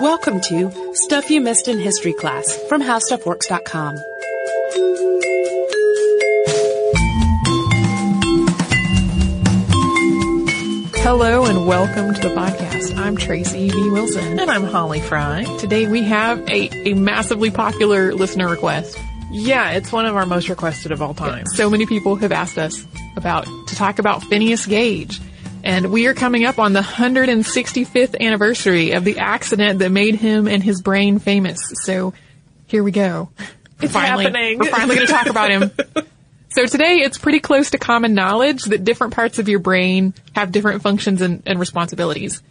Welcome to Stuff You Missed in History Class from HowStuffWorks.com. Hello and welcome to the podcast. I'm Tracy V. Wilson. And I'm Holly Fry. Today we have a, a massively popular listener request. Yeah, it's one of our most requested of all time. So many people have asked us about to talk about Phineas Gage. And we are coming up on the 165th anniversary of the accident that made him and his brain famous. So here we go. It's finally, happening. We're finally going to talk about him. So today it's pretty close to common knowledge that different parts of your brain have different functions and, and responsibilities.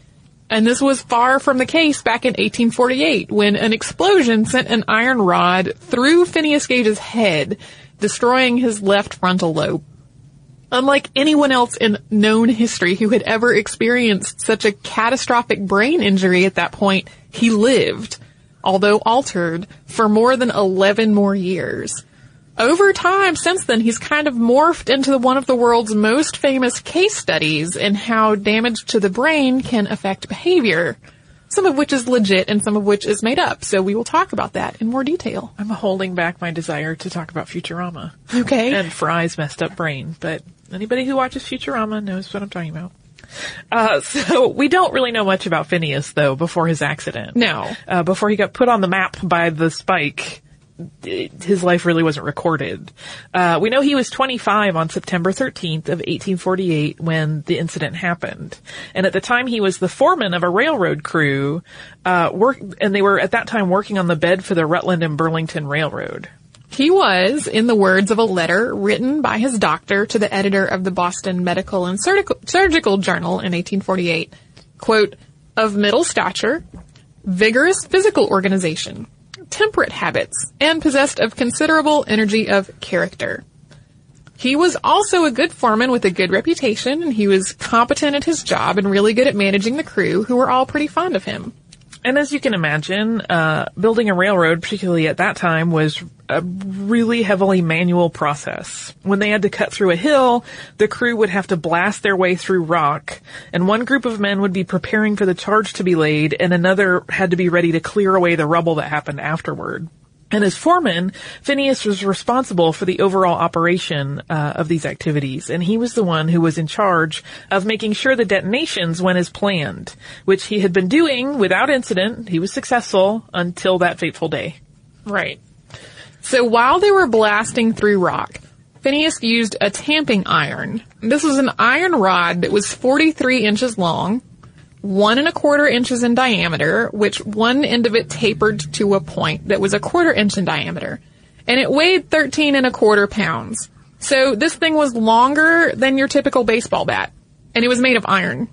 And this was far from the case back in 1848 when an explosion sent an iron rod through Phineas Gage's head, destroying his left frontal lobe. Unlike anyone else in known history who had ever experienced such a catastrophic brain injury at that point, he lived, although altered, for more than 11 more years. Over time since then, he's kind of morphed into one of the world's most famous case studies in how damage to the brain can affect behavior. Some of which is legit and some of which is made up. So we will talk about that in more detail. I'm holding back my desire to talk about Futurama. Okay. And Fry's messed up brain, but anybody who watches Futurama knows what I'm talking about. Uh, so we don't really know much about Phineas though before his accident. No. Uh, before he got put on the map by the spike, his life really wasn't recorded. Uh, we know he was 25 on September 13th of 1848 when the incident happened. And at the time he was the foreman of a railroad crew, uh, work, and they were at that time working on the bed for the Rutland and Burlington Railroad. He was, in the words of a letter written by his doctor to the editor of the Boston Medical and Surgical, Surgical Journal in 1848, quote, of middle stature, vigorous physical organization, temperate habits, and possessed of considerable energy of character. He was also a good foreman with a good reputation, and he was competent at his job and really good at managing the crew, who were all pretty fond of him. And as you can imagine, uh, building a railroad, particularly at that time, was a really heavily manual process. When they had to cut through a hill, the crew would have to blast their way through rock, and one group of men would be preparing for the charge to be laid, and another had to be ready to clear away the rubble that happened afterward. And as foreman, Phineas was responsible for the overall operation uh, of these activities, and he was the one who was in charge of making sure the detonations went as planned, which he had been doing without incident. He was successful until that fateful day. Right. So while they were blasting through rock, Phineas used a tamping iron. This was an iron rod that was 43 inches long, one and a quarter inches in diameter, which one end of it tapered to a point that was a quarter inch in diameter. And it weighed 13 and a quarter pounds. So this thing was longer than your typical baseball bat. And it was made of iron.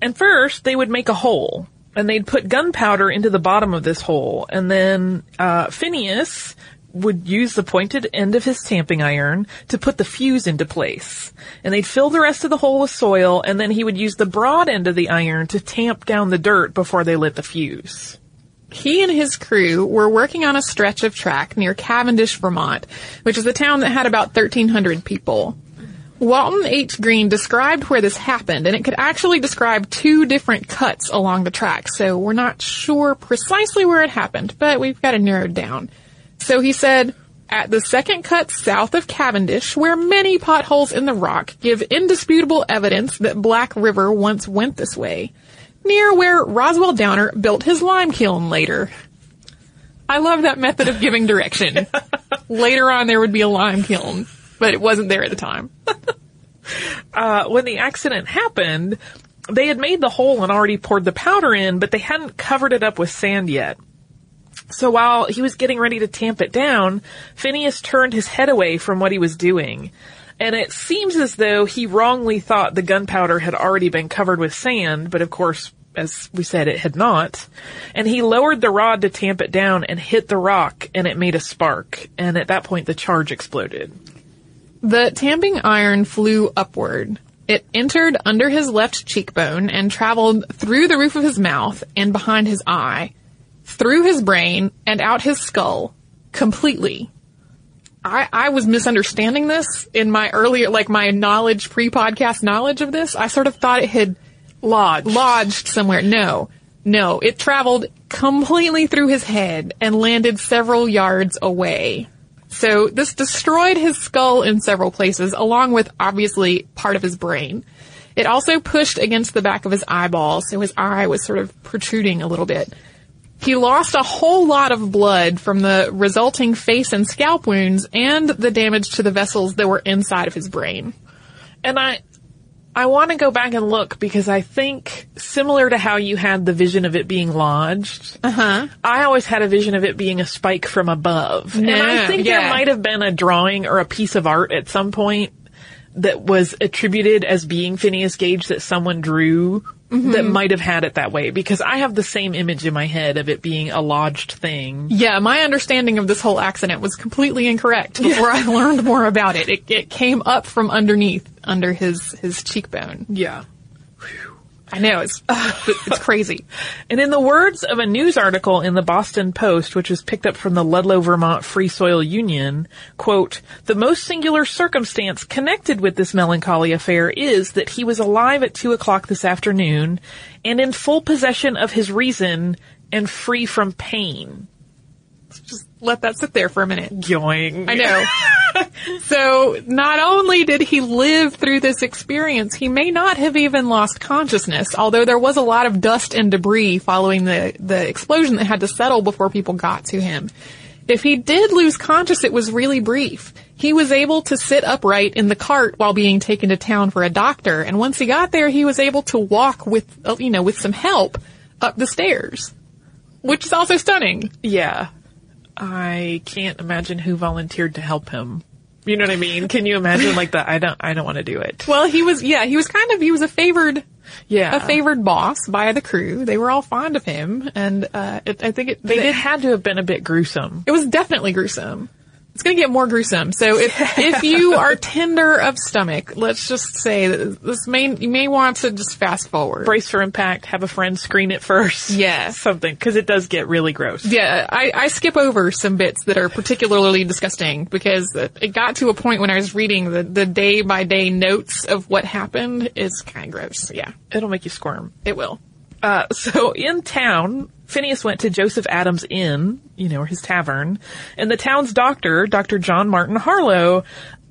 And first, they would make a hole, and they'd put gunpowder into the bottom of this hole, and then uh, Phineas would use the pointed end of his tamping iron to put the fuse into place. And they'd fill the rest of the hole with soil, and then he would use the broad end of the iron to tamp down the dirt before they lit the fuse. He and his crew were working on a stretch of track near Cavendish, Vermont, which is a town that had about 1,300 people. Walton H. Green described where this happened, and it could actually describe two different cuts along the track, so we're not sure precisely where it happened, but we've got it narrowed down. So he said, at the second cut south of Cavendish, where many potholes in the rock give indisputable evidence that Black River once went this way, near where Roswell Downer built his lime kiln later. I love that method of giving direction. later on there would be a lime kiln, but it wasn't there at the time. Uh, when the accident happened, they had made the hole and already poured the powder in, but they hadn't covered it up with sand yet. So while he was getting ready to tamp it down, Phineas turned his head away from what he was doing. And it seems as though he wrongly thought the gunpowder had already been covered with sand, but of course, as we said, it had not. And he lowered the rod to tamp it down and hit the rock, and it made a spark. And at that point, the charge exploded. The tamping iron flew upward. It entered under his left cheekbone and traveled through the roof of his mouth and behind his eye, through his brain and out his skull completely. I, I was misunderstanding this in my earlier, like my knowledge, pre-podcast knowledge of this. I sort of thought it had Lodged. lodged somewhere. No. No, it traveled completely through his head and landed several yards away. So this destroyed his skull in several places, along with obviously part of his brain. It also pushed against the back of his eyeball, so his eye was sort of protruding a little bit. He lost a whole lot of blood from the resulting face and scalp wounds and the damage to the vessels that were inside of his brain. And I, I want to go back and look because I think similar to how you had the vision of it being lodged, Uh-huh. I always had a vision of it being a spike from above. and I Yeah, think there might have been a drawing or a piece of art at some point that was attributed as being Phineas Gage that someone drew Mm-hmm. that might have had it that way because I have the same image in my head of it being a lodged thing. Yeah, my understanding of this whole accident was completely incorrect before I learned more about it. it. It came up from underneath, under his, his cheekbone. Yeah. I know, it's, it's crazy. And in the words of a news article in the Boston Post, which was picked up from the Ludlow, Vermont Free Soil Union, quote, the most singular circumstance connected with this melancholy affair is that he was alive at two o'clock this afternoon and in full possession of his reason and free from pain. Just let that sit there for a minute. Yoing. I know. so not only did he live through this experience, he may not have even lost consciousness, although there was a lot of dust and debris following the, the explosion that had to settle before people got to him. If he did lose conscious, it was really brief. He was able to sit upright in the cart while being taken to town for a doctor, and once he got there, he was able to walk with, you know, with some help up the stairs. Which is also stunning. Yeah. I can't imagine who volunteered to help him. You know what I mean? Can you imagine like the, I don't, I don't want to do it. Well, he was, yeah, he was kind of, he was a favored Yeah. a favored boss by the crew. They were all fond of him, and uh, it, I think it They did had to have been a bit gruesome. It was definitely gruesome. It's going to get more gruesome. So if if you are tender of stomach, let's just say that this may you may want to just fast forward. Brace for impact, have a friend screen it first. Yes. Something, because it does get really gross. Yeah, I, I skip over some bits that are particularly disgusting because it got to a point when I was reading the, the day by day notes of what happened. It's kind of gross. Yeah, It'll make you squirm. it will. Uh, so in town, Phineas went to Joseph Adams Inn, you know, or his tavern, and the town's doctor, Dr. John Martin Harlow,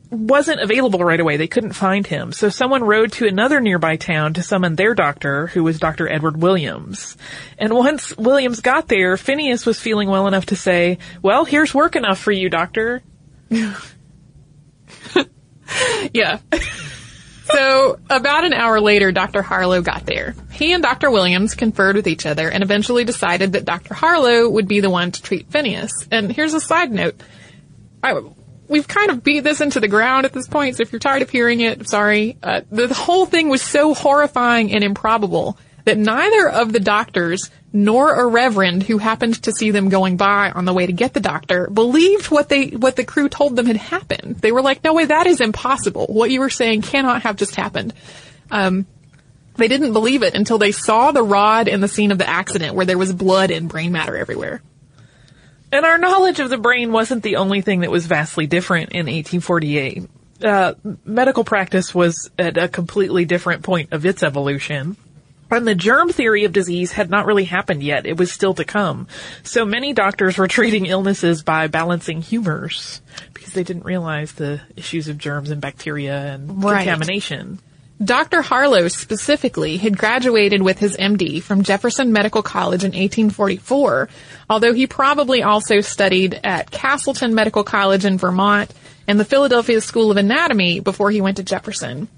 wasn't available right away. They couldn't find him. So someone rode to another nearby town to summon their doctor, who was Dr. Edward Williams. And once Williams got there, Phineas was feeling well enough to say, well, here's work enough for you, doctor. Yeah. so about an hour later, Dr. Harlow got there. He and Dr. Williams conferred with each other and eventually decided that Dr. Harlow would be the one to treat Phineas. And here's a side note. I, we've kind of beat this into the ground at this point, so if you're tired of hearing it, sorry. Uh, the, the whole thing was so horrifying and improbable that neither of the doctors nor a reverend who happened to see them going by on the way to get the doctor believed what they what the crew told them had happened. They were like, "No way, that is impossible. What you were saying cannot have just happened." Um, they didn't believe it until they saw the rod in the scene of the accident where there was blood and brain matter everywhere. And our knowledge of the brain wasn't the only thing that was vastly different in 1848. Uh, medical practice was at a completely different point of its evolution. And the germ theory of disease had not really happened yet. It was still to come. So many doctors were treating illnesses by balancing humors because they didn't realize the issues of germs and bacteria and Right. contamination. Dr. Harlow specifically had graduated with his MD from Jefferson Medical College in 1844, although he probably also studied at Castleton Medical College in Vermont and the Philadelphia School of Anatomy before he went to Jefferson.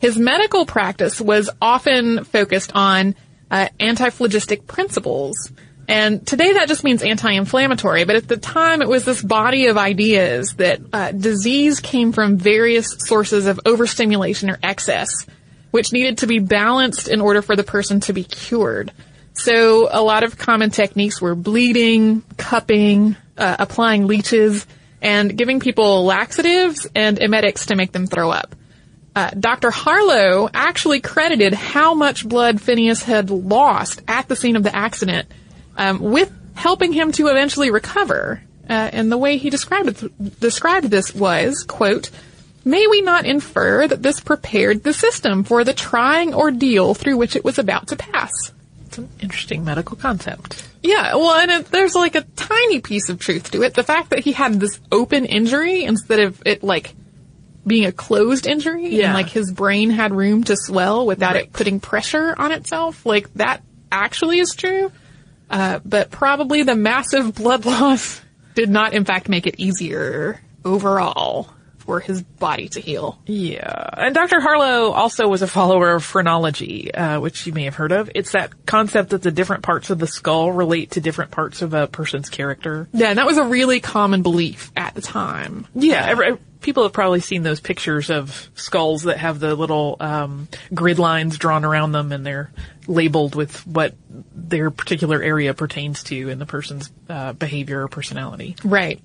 His medical practice was often focused on uh, antiphlogistic principles. And today that just means anti-inflammatory, but at the time it was this body of ideas that uh, disease came from various sources of overstimulation or excess, which needed to be balanced in order for the person to be cured. So a lot of common techniques were bleeding, cupping, uh, applying leeches, and giving people laxatives and emetics to make them throw up. Uh, Dr. Harlow actually credited how much blood Phineas had lost at the scene of the accident um, with helping him to eventually recover. Uh, and the way he described it, described this was, quote, May we not infer that this prepared the system for the trying ordeal through which it was about to pass? It's an interesting medical concept. Yeah, well, and it, there's like a tiny piece of truth to it. The fact that he had this open injury instead of it like being a closed injury Yeah. and like his brain had room to swell without Right. it putting pressure on itself, like that actually is true. Uh, but probably the massive blood loss did not in fact make it easier overall for his body to heal. Yeah. And Dr. Harlow also was a follower of phrenology, uh, which you may have heard of. It's that concept that the different parts of the skull relate to different parts of a person's character. Yeah, and that was a really common belief at the time. Yeah, every, people have probably seen those pictures of skulls that have the little um, grid lines drawn around them, and they're labeled with what their particular area pertains to in the person's uh, behavior or personality. Right.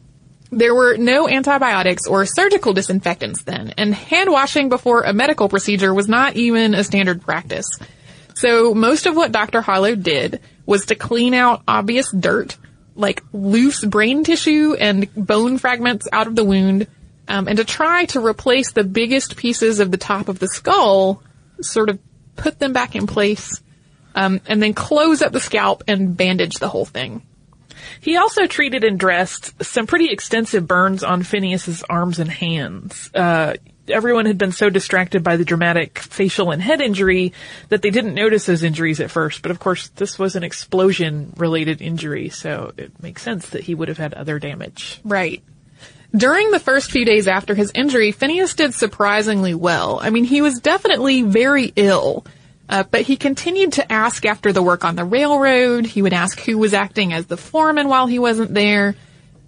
There were no antibiotics or surgical disinfectants then, and hand washing before a medical procedure was not even a standard practice. So most of what Dr. Harlow did was to clean out obvious dirt, like loose brain tissue and bone fragments out of the wound, um, and to try to replace the biggest pieces of the top of the skull, sort of put them back in place, um, and then close up the scalp and bandage the whole thing. He also treated and dressed some pretty extensive burns on Phineas's arms and hands. Uh, everyone had been so distracted by the dramatic facial and head injury that they didn't notice those injuries at first. But of course, this was an explosion related injury, so it makes sense that he would have had other damage. Right. During the first few days after his injury, Phineas did surprisingly well. I mean, he was definitely very ill, uh, but he continued to ask after the work on the railroad. He would ask who was acting as the foreman while he wasn't there.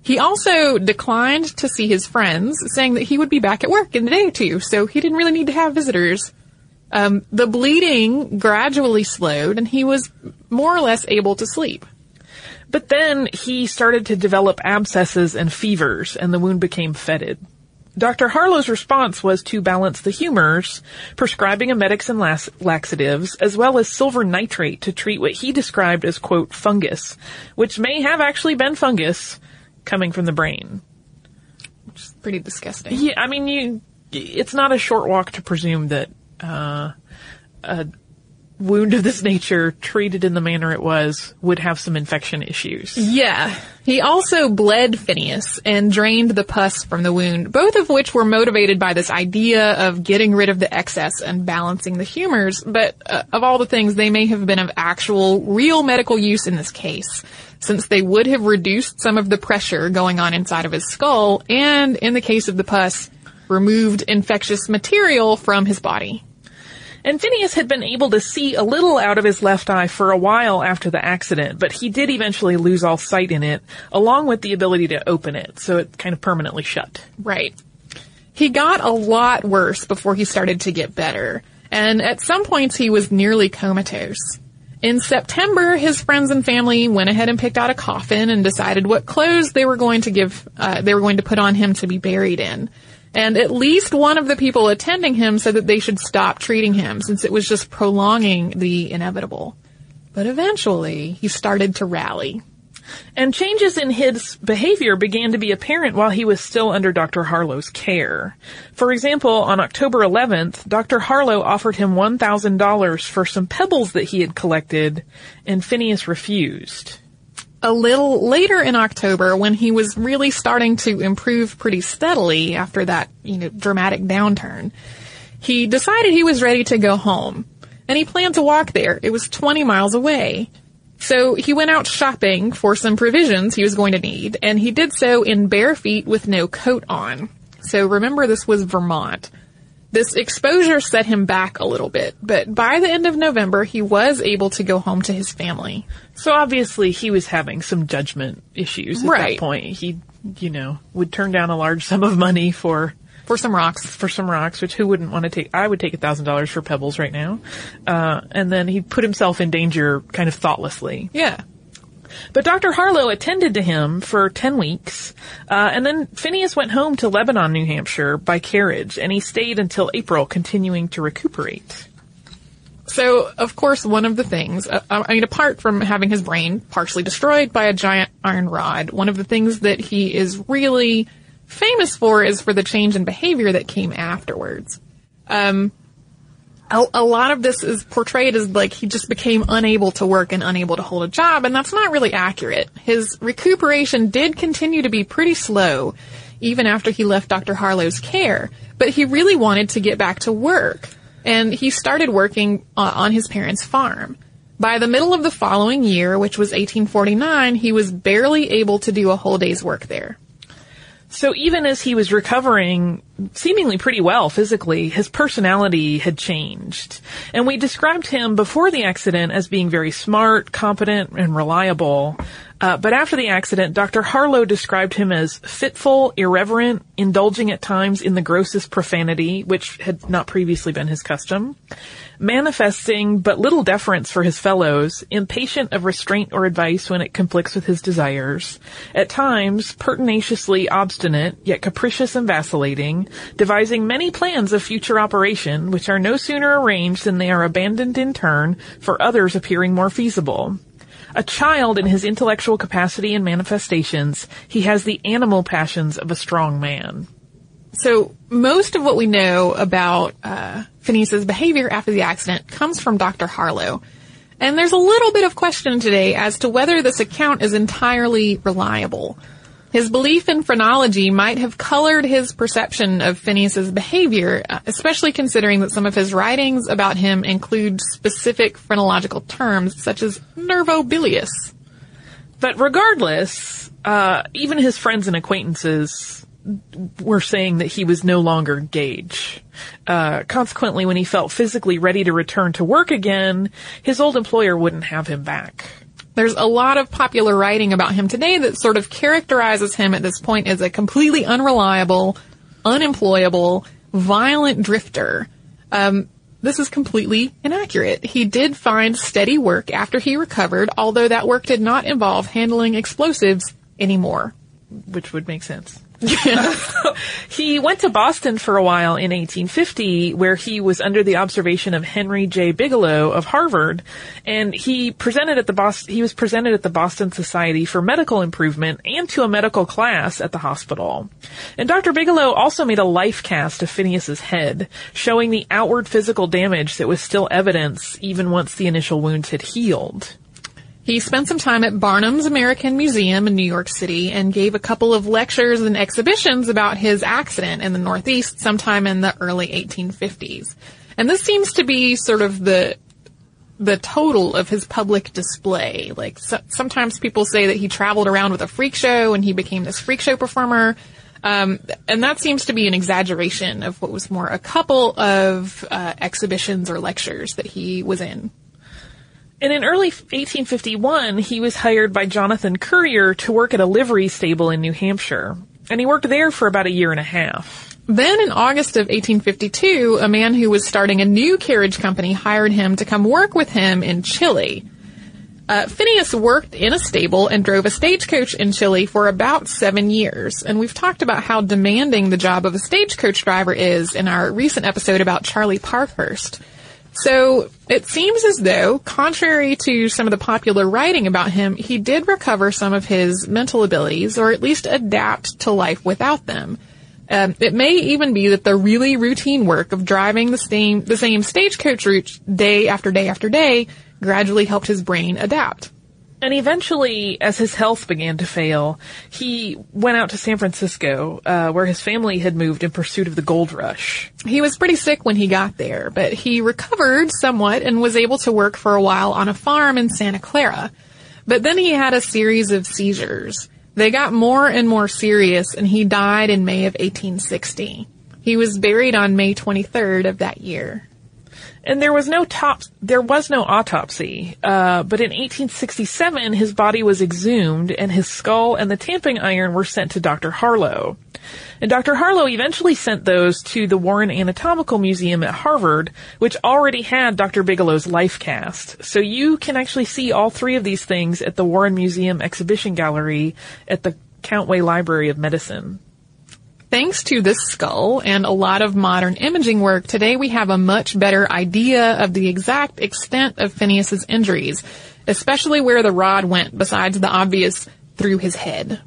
He also declined to see his friends, saying that he would be back at work in a day or two, so he didn't really need to have visitors. Um, the bleeding gradually slowed, and he was more or less able to sleep. But then he started to develop abscesses and fevers, and the wound became fetid. Dr. Harlow's response was to balance the humors, prescribing emetics and lax- laxatives, as well as silver nitrate to treat what he described as, quote, fungus, which may have actually been fungus coming from the brain. Which is pretty disgusting. Yeah, I mean, you, it's not a short walk to presume that, uh, a wound of this nature treated in the manner it was would have some infection issues. Yeah. He also bled Phineas and drained the pus from the wound, both of which were motivated by this idea of getting rid of the excess and balancing the humors, but uh, of all the things, they may have been of actual, real medical use in this case, since they would have reduced some of the pressure going on inside of his skull, and in the case of the pus, removed infectious material from his body. And Phineas had been able to see a little out of his left eye for a while after the accident, but he did eventually lose all sight in it, along with the ability to open it, so it kind of permanently shut. Right. He got a lot worse before he started to get better, and at some points he was nearly comatose. In September, his friends and family went ahead and picked out a coffin and decided what clothes they were going to give, uh, they were going to put on him to be buried in. And at least one of the people attending him said that they should stop treating him since it was just prolonging the inevitable. But eventually, he started to rally. And changes in his behavior began to be apparent while he was still under Dr. Harlow's care. For example, on October 11th, Dr. Harlow offered him $1,000 for some pebbles that he had collected, and Phineas refused. A little later in October when he was really starting to improve pretty steadily after that, you know, dramatic downturn. He decided he was ready to go home and he planned to walk there. It was 20 miles away. So he went out shopping for some provisions he was going to need and he did so in bare feet with no coat on. So remember this was Vermont. This exposure set him back a little bit, but by the end of November he was able to go home to his family. So obviously he was having some judgment issues at Right. that point. He, you know, would turn down a large sum of money for For some rocks. for some rocks, which who wouldn't want to take? I would take a thousand dollars for pebbles right now. Uh, and then he put himself in danger kind of thoughtlessly. Yeah. But Dr. Harlow attended to him for 10 weeks, uh, and then Phineas went home to Lebanon, New Hampshire by carriage, and he stayed until April, continuing to recuperate. So, of course, one of the things, uh, I mean, apart from having his brain partially destroyed by a giant iron rod, one of the things that he is really famous for is for the change in behavior that came afterwards. Um, a, a lot of this is portrayed as like he just became unable to work and unable to hold a job, and that's not really accurate. His recuperation did continue to be pretty slow, even after he left Dr. Harlow's care, but he really wanted to get back to work, and he started working uh, on his parents' farm. By the middle of the following year, which was 1849, he was barely able to do a whole day's work there. So even as he was recovering seemingly pretty well physically, his personality had changed. And we described him before the accident as being very smart, competent, and reliable. Uh, but after the accident, Dr. Harlow described him as fitful, irreverent, indulging at times in the grossest profanity, which had not previously been his custom, manifesting but little deference for his fellows, impatient of restraint or advice when it conflicts with his desires, at times pertinaciously obstinate, yet capricious and vacillating, devising many plans of future operation, which are no sooner arranged than they are abandoned in turn for others appearing more feasible. A child in his intellectual capacity and manifestations, he has the animal passions of a strong man. So most of what we know about uh, Phineas's behavior after the accident comes from Dr. Harlow. And there's a little bit of question today as to whether this account is entirely reliable. His belief in phrenology might have colored his perception of Phineas's behavior, uh, especially considering that some of his writings about him include specific phrenological terms such as nervobilious. But regardless, uh, even his friends and acquaintances were saying that he was no longer Gage. Uh, consequently, when he felt physically ready to return to work again, his old employer wouldn't have him back. There's a lot of popular writing about him today that sort of characterizes him at this point as a completely unreliable, unemployable, violent drifter. Um, this is completely inaccurate. He did find steady work after he recovered, although that work did not involve handling explosives anymore. Which would make sense. he went to Boston for a while in 1850, where he was under the observation of Henry J. Bigelow of Harvard, and he presented at the Boston, he was presented at the Boston Society for Medical Improvement and to a medical class at the hospital. And Dr. Bigelow also made a life cast of Phineas's head, showing the outward physical damage that was still evidence even once the initial wounds had healed. He spent some time at Barnum's American Museum in New York City and gave a couple of lectures and exhibitions about his accident in the Northeast sometime in the early 1850s. And this seems to be sort of the the total of his public display. Like so, sometimes people say that he traveled around with a freak show and he became this freak show performer. Um, and that seems to be an exaggeration of what was more a couple of uh, exhibitions or lectures that he was in. And in early 1851, he was hired by Jonathan Currier to work at a livery stable in New Hampshire. And he worked there for about a year and a half. Then in August of 1852, a man who was starting a new carriage company hired him to come work with him in Chile. Uh, Phineas worked in a stable and drove a stagecoach in Chile for about seven years. And we've talked about how demanding the job of a stagecoach driver is in our recent episode about Charlie Parkhurst. So it seems as though, contrary to some of the popular writing about him, he did recover some of his mental abilities, or at least adapt to life without them. Um, it may even be that the really routine work of driving the same the same stagecoach route day after day after day gradually helped his brain adapt. And eventually, as his health began to fail, he went out to San Francisco, uh, where his family had moved in pursuit of the gold rush. He was pretty sick when he got there, but he recovered somewhat and was able to work for a while on a farm in Santa Clara. But then he had a series of seizures. They got more and more serious, and he died in May of 1860. He was buried on May 23rd of that year and there was no top, there was no autopsy. Uh, but in 1867, his body was exhumed, and his skull and the tamping iron were sent to Dr. Harlow. And Dr. Harlow eventually sent those to the Warren Anatomical Museum at Harvard, which already had Dr. Bigelow's life cast. So you can actually see all three of these things at the Warren Museum Exhibition Gallery at the Countway Library of Medicine. Thanks to this skull and a lot of modern imaging work, today we have a much better idea of the exact extent of Phineas's injuries, especially where the rod went besides the obvious through his head.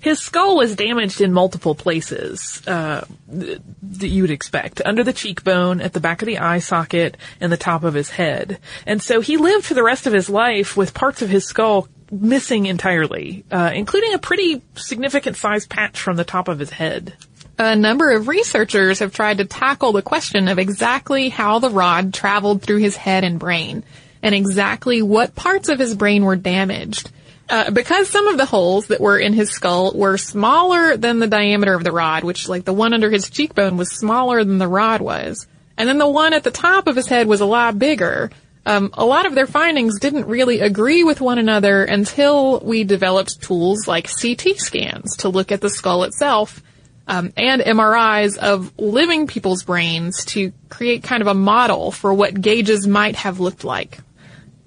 His skull was damaged in multiple places uh, that you would expect. Under the cheekbone, at the back of the eye socket, and the top of his head. And so he lived for the rest of his life with parts of his skull missing entirely, uh, including a pretty significant size patch from the top of his head. A number of researchers have tried to tackle the question of exactly how the rod traveled through his head and brain, and exactly what parts of his brain were damaged. Uh, because some of the holes that were in his skull were smaller than the diameter of the rod, which like the one under his cheekbone was smaller than the rod was. And then the one at the top of his head was a lot bigger. Um, a lot of their findings didn't really agree with one another until we developed tools like CT scans to look at the skull itself um, and MRIs of living people's brains to create kind of a model for what Gage's might have looked like.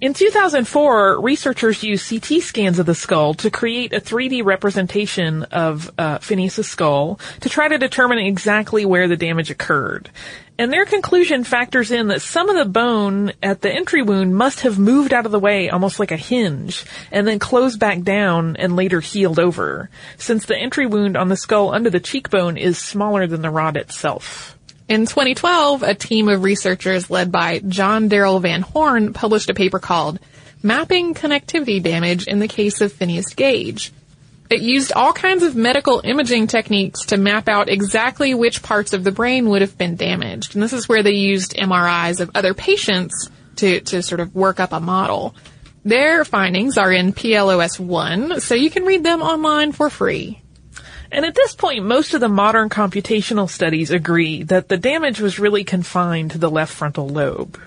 In 2004, researchers used CT scans of the skull to create a 3D representation of uh, skull to try to determine exactly where the damage occurred. And their conclusion factors in that some of the bone at the entry wound must have moved out of the way almost like a hinge and then closed back down and later healed over, since the entry wound on the skull under the cheekbone is smaller than the rod itself. In 2012, a team of researchers led by John Darrell Van Horn published a paper called Mapping Connectivity Damage in the Case of Phineas Gage. It used all kinds of medical imaging techniques to map out exactly which parts of the brain would have been damaged. And this is where they used MRIs of other patients to, to sort of work up a model. Their findings are in PLOS ONE, so you can read them online for free. And at this point, most of the modern computational studies agree that the damage was really confined to the left frontal lobe.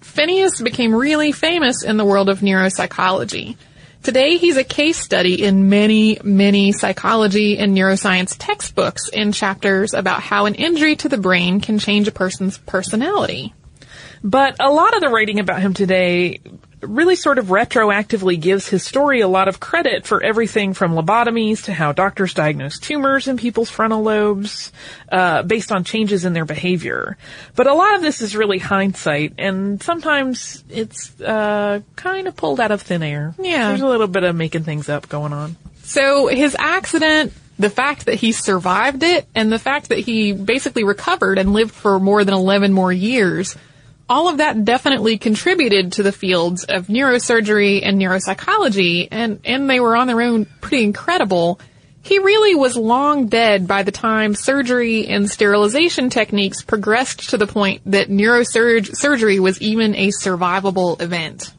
Phineas became really famous in the world of neuropsychology. Today, he's a case study in many, many psychology and neuroscience textbooks in chapters about how an injury to the brain can change a person's personality. But a lot of the writing about him today really sort of retroactively gives his story a lot of credit for everything from lobotomies to how doctors diagnose tumors in people's frontal lobes, uh, based on changes in their behavior. But a lot of this is really hindsight, and sometimes it's uh, kind of pulled out of thin air. Yeah. there's a little bit of making things up going on. So his accident, the fact that he survived it, and the fact that he basically recovered and lived for more than 11 more years, all of that definitely contributed to the fields of neurosurgery and neuropsychology, and, and they were on their own pretty incredible. He really was long dead by the time surgery and sterilization techniques progressed to the point that neurosurgery was even a survivable event.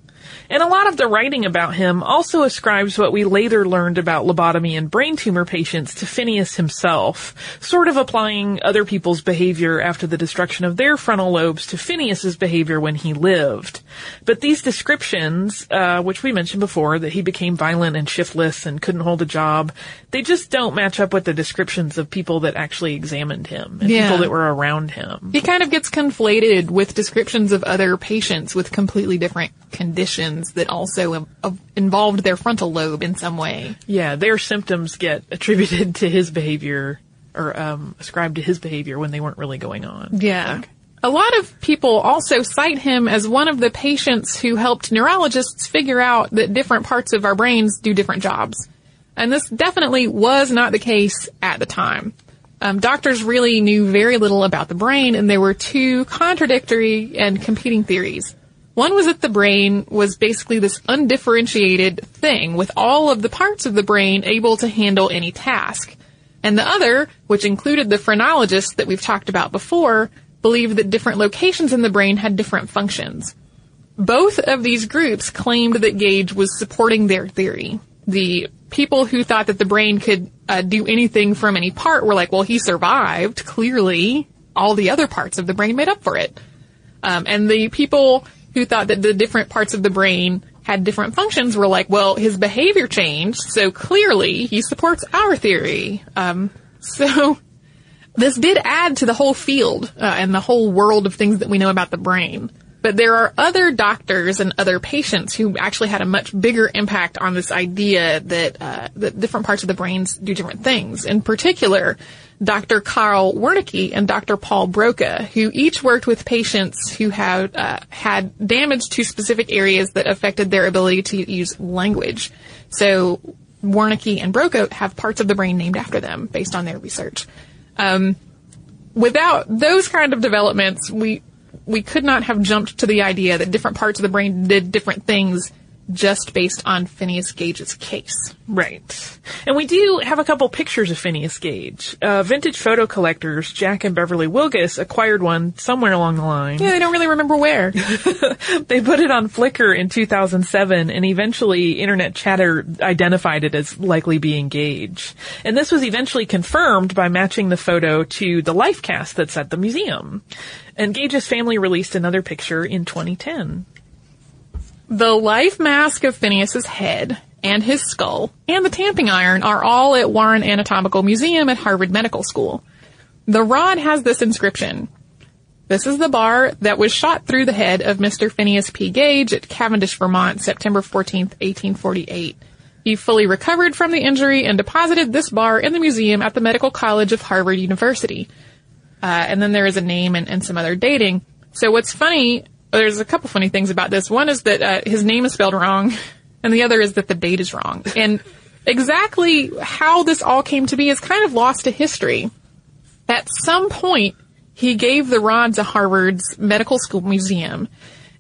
And a lot of the writing about him also ascribes what we later learned about lobotomy and brain tumor patients to Phineas himself, sort of applying other people's behavior after the destruction of their frontal lobes to Phineas's behavior when he lived. But these descriptions, uh, which we mentioned before, that he became violent and shiftless and couldn't hold a job, they just don't match up with the descriptions of people that actually examined him and Yeah. people that were around him. He kind of gets conflated with descriptions of other patients with completely different conditions that also involved their frontal lobe in some way. Yeah, their symptoms get attributed to his behavior or um, ascribed to his behavior when they weren't really going on. Yeah. Like, a lot of people also cite him as one of the patients who helped neurologists figure out that different parts of our brains do different jobs. And this definitely was not the case at the time. Um, doctors really knew very little about the brain, and there were two contradictory and competing theories. One was that the brain was basically this undifferentiated thing with all of the parts of the brain able to handle any task. And the other, which included the phrenologists that we've talked about before, believed that different locations in the brain had different functions. Both of these groups claimed that Gage was supporting their theory. The people who thought that the brain could uh, do anything from any part were like, well, he survived. Clearly, all the other parts of the brain made up for it. Um, and the people who thought that the different parts of the brain had different functions were like, well, his behavior changed, so clearly he supports our theory. Um, so this did add to the whole field uh, and the whole world of things that we know about the brain. But there are other doctors and other patients who actually had a much bigger impact on this idea that uh, that different parts of the brains do different things. In particular, Dr. Carl Wernicke and Dr. Paul Broca, who each worked with patients who had uh, had damage to specific areas that affected their ability to use language. So Wernicke and Broca have parts of the brain named after them based on their research. Um, without those kind of developments, we we could not have jumped to the idea that different parts of the brain did different things just based on Phineas Gage's case. Right. And we do have a couple pictures of Phineas Gage. Uh, vintage photo collectors, Jack and Beverly Wilgus, acquired one somewhere along the line. Yeah, they don't really remember where. they put it on Flickr in 2007 and eventually internet chatter identified it as likely being Gage. And this was eventually confirmed by matching the photo to the life cast that's at the museum. And Gage's family released another picture in 2010. The life mask of Phineas's head and his skull and the tamping iron are all at Warren Anatomical Museum at Harvard Medical School. The rod has this inscription. This is the bar that was shot through the head of Mr. Phineas P. Gage at Cavendish, Vermont, September 14th, 1848. He fully recovered from the injury and deposited this bar in the museum at the Medical College of Harvard University. Uh, and then there is a name and, and some other dating. So what's funny there's a couple funny things about this. One is that uh, his name is spelled wrong, and the other is that the date is wrong. And exactly how this all came to be is kind of lost to history. At some point, he gave the rod to Harvard's medical school museum,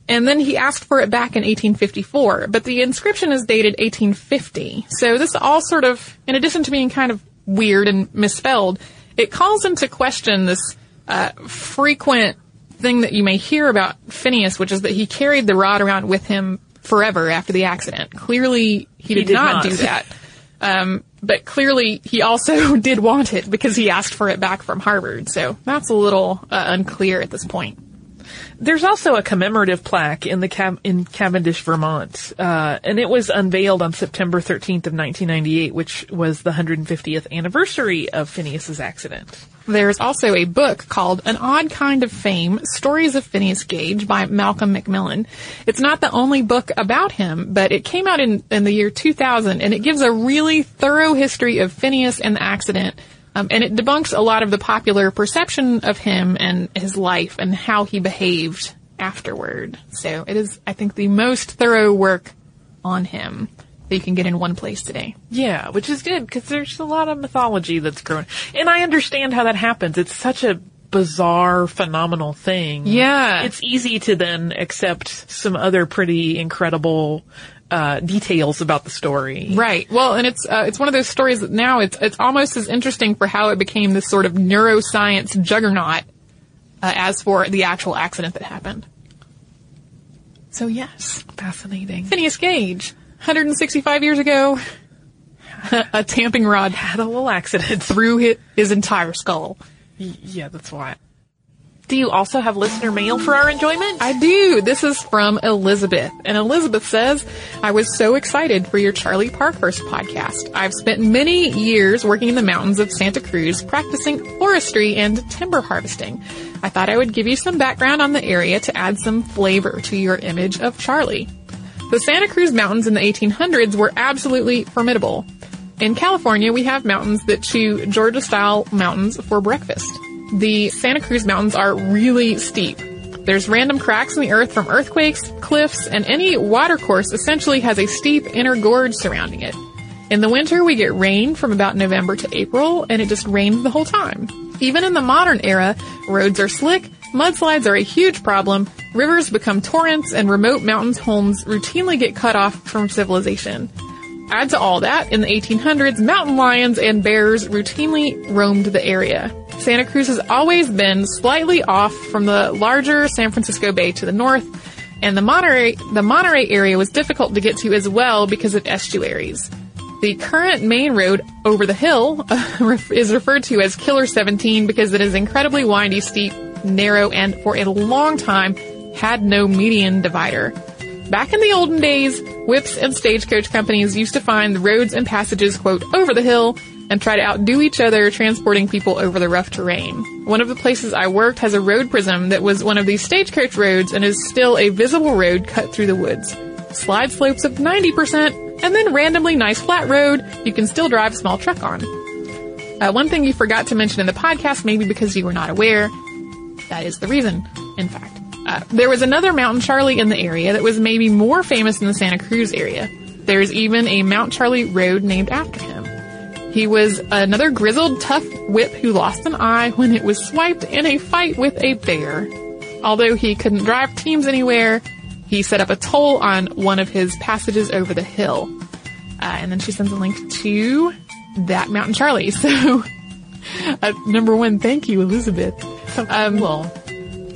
and then he asked for it back in 1854. But the inscription is dated 1850. So this all sort of, in addition to being kind of weird and misspelled, it calls into question this uh, frequent thing that you may hear about Phineas, which is that he carried the rod around with him forever after the accident. Clearly, he did, did not, not, do that. Um, but clearly, he also did want it because he asked for it back from Harvard. So that's a little uh, unclear at this point. There's also a commemorative plaque in the Cam- in Cavendish, Vermont, uh, and it was unveiled on September 13th of 1998, which was the 150th anniversary of Phineas's accident. There's also a book called An Odd Kind of Fame, Stories of Phineas Gage by Malcolm Macmillan. It's not the only book about him, but it came out in, in the year 2000 and it gives a really thorough history of Phineas and the accident. Um, and it debunks a lot of the popular perception of him and his life and how he behaved afterward. So it is, I think, the most thorough work on him that you can get in one place today. Yeah, which is good because there's a lot of mythology that's growing. And I understand how that happens. It's such a bizarre, phenomenal thing. Yeah. It's easy to then accept some other pretty incredible uh, details about the story. Right. Well, and it's uh, it's one of those stories that now it's it's almost as interesting for how it became this sort of neuroscience juggernaut uh, as for the actual accident that happened. So yes, Fascinating. Phineas Gage, 165 years ago, a tamping rod Had a little accident. through his, his entire skull. Yeah, that's why. Do you also have listener mail for our enjoyment? I do. This is from Elizabeth. And Elizabeth says, I was so excited for your Charlie Parkhurst podcast. I've spent many years working in the mountains of Santa Cruz practicing forestry and timber harvesting. I thought I would give you some background on the area to add some flavor to your image of Charlie. The Santa Cruz Mountains in the 1800s were absolutely formidable. In California, we have mountains that chew Georgia-style mountains for breakfast. The Santa Cruz Mountains are really steep. There's random cracks in the earth from earthquakes, cliffs, and any watercourse essentially has a steep inner gorge surrounding it. In the winter, we get rain from about November to April, and it just rains the whole time. Even in the modern era, roads are slick, mudslides are a huge problem, rivers become torrents, and remote mountains homes routinely get cut off from civilization. Add to all that, in the 1800s, mountain lions and bears routinely roamed the area. Santa Cruz has always been slightly off from the larger San Francisco Bay to the north, and the Monterey, the Monterey area was difficult to get to as well because of estuaries. The current main road over the hill is referred to as Killer 17 because it is incredibly windy, steep, narrow, and for a long time had no median divider. Back in the olden days, whips and stagecoach companies used to find the roads and passages, quote, over the hill and try to outdo each other transporting people over the rough terrain. One of the places I worked has a road prism that was one of these stagecoach roads and is still a visible road cut through the woods. Slide slopes of 90% and then randomly nice flat road you can still drive a small truck on. Uh, one thing you forgot to mention in the podcast, maybe because you were not aware, that is the reason, in fact. Uh, there was another mountain Charlie in the area that was maybe more famous in the Santa Cruz area. There's even a Mount Charlie road named after him. He was another grizzled, tough whip who lost an eye when it was swiped in a fight with a bear. Although he couldn't drive teams anywhere, he set up a toll on one of his passages over the hill. Uh, and then she sends a link to that Mountain Charlie. So, uh, number one, thank you, Elizabeth. Um, Well,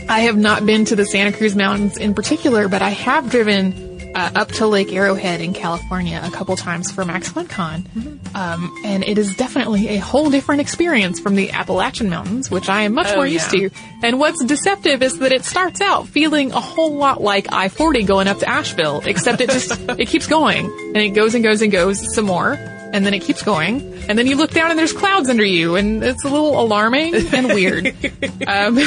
I have not been to the Santa Cruz Mountains in particular, but I have driven uh, up to Lake Arrowhead in California a couple times for Max FunCon. Um, and it is definitely a whole different experience from the Appalachian Mountains, which I am much Oh, more used yeah. to. And what's deceptive is that it starts out feeling a whole lot like I-40 going up to Asheville, except it just, it keeps going. And it goes and goes and goes some more. And then it keeps going. And then you look down and there's clouds under you and it's a little alarming and weird. um,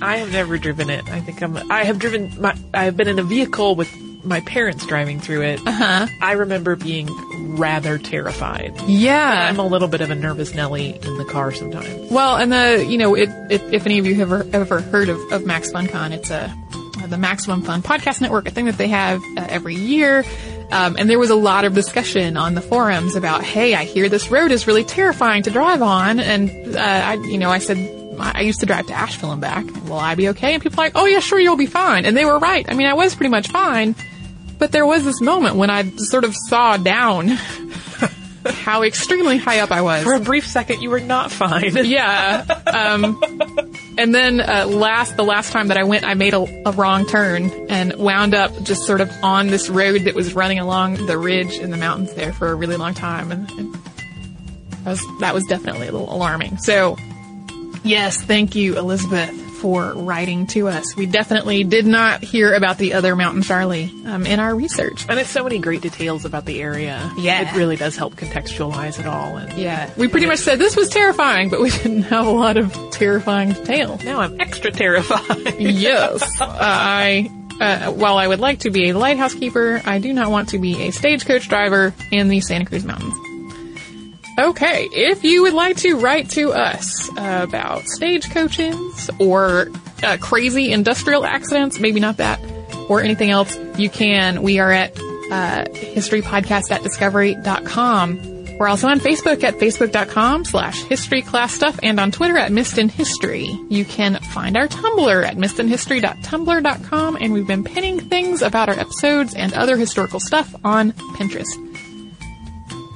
I have never driven it. I think I'm. I have driven my. I have been in a vehicle with my parents driving through it. Uh-huh. I remember being rather terrified. yeah. I'm a little bit of a nervous Nelly in the car sometimes. Well, and the you know, it, it, if any of you have ever, ever heard of, of Max FunCon, it's a the Maximum Fun Podcast Network, a thing that they have uh, every year. Um, and there was a lot of discussion on the forums about, hey, I hear this road is really terrifying to drive on, and uh, I, you know, I said. I used to drive to Asheville and back. Will I be okay? And people are like, oh yeah, sure, you'll be fine. And they were right. I mean, I was pretty much fine. But there was this moment when I sort of saw down how extremely high up I was. For a brief second, you were not fine. Yeah. Um, and then uh, last, the last time that I went, I made a, a wrong turn and wound up just sort of on this road that was running along the ridge in the mountains there for a really long time, and, and that was that was definitely a little alarming. So, yes, thank you, Elizabeth, for writing to us. We definitely did not hear about the other Mountain Charlie um, in our research. And it's so many great details about the area. Yeah. It really does help contextualize it all. And Yeah, we pretty much said this was terrifying, but we didn't have a lot of terrifying detail. now I'm extra terrified. yes, uh, I. Uh, while I would like to be a lighthouse keeper, I do not want to be a stagecoach driver in the Santa Cruz Mountains. Okay, if you would like to write to us about stagecoaches or uh, crazy industrial accidents, maybe not that, or anything else, you can. We are at uh, historypodcast at discovery.com. We're also on Facebook at facebook.com slash history class stuff and on Twitter at Missed in History. You can find our Tumblr at missedinhistory.tumblr.com and we've been pinning things about our episodes and other historical stuff on Pinterest.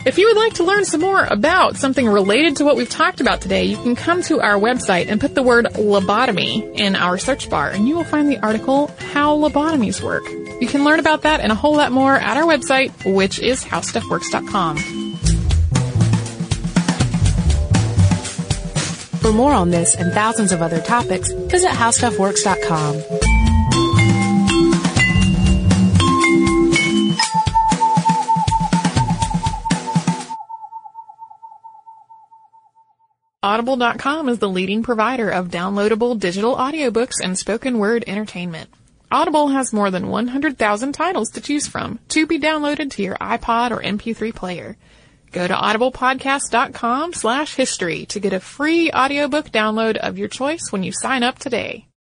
If you would like to learn some more about something related to what we've talked about today, you can come to our website and put the word lobotomy in our search bar and you will find the article How Lobotomies Work. You can learn about that and a whole lot more at our website, which is howstuffworks.com. For more on this and thousands of other topics, visit howstuffworks.com. Audible.com is the leading provider of downloadable digital audiobooks and spoken word entertainment. Audible has more than 100,000 titles to choose from to be downloaded to your iPod or MP3 player. Go to audiblepodcast.com slash history to get a free audiobook download of your choice when you sign up today.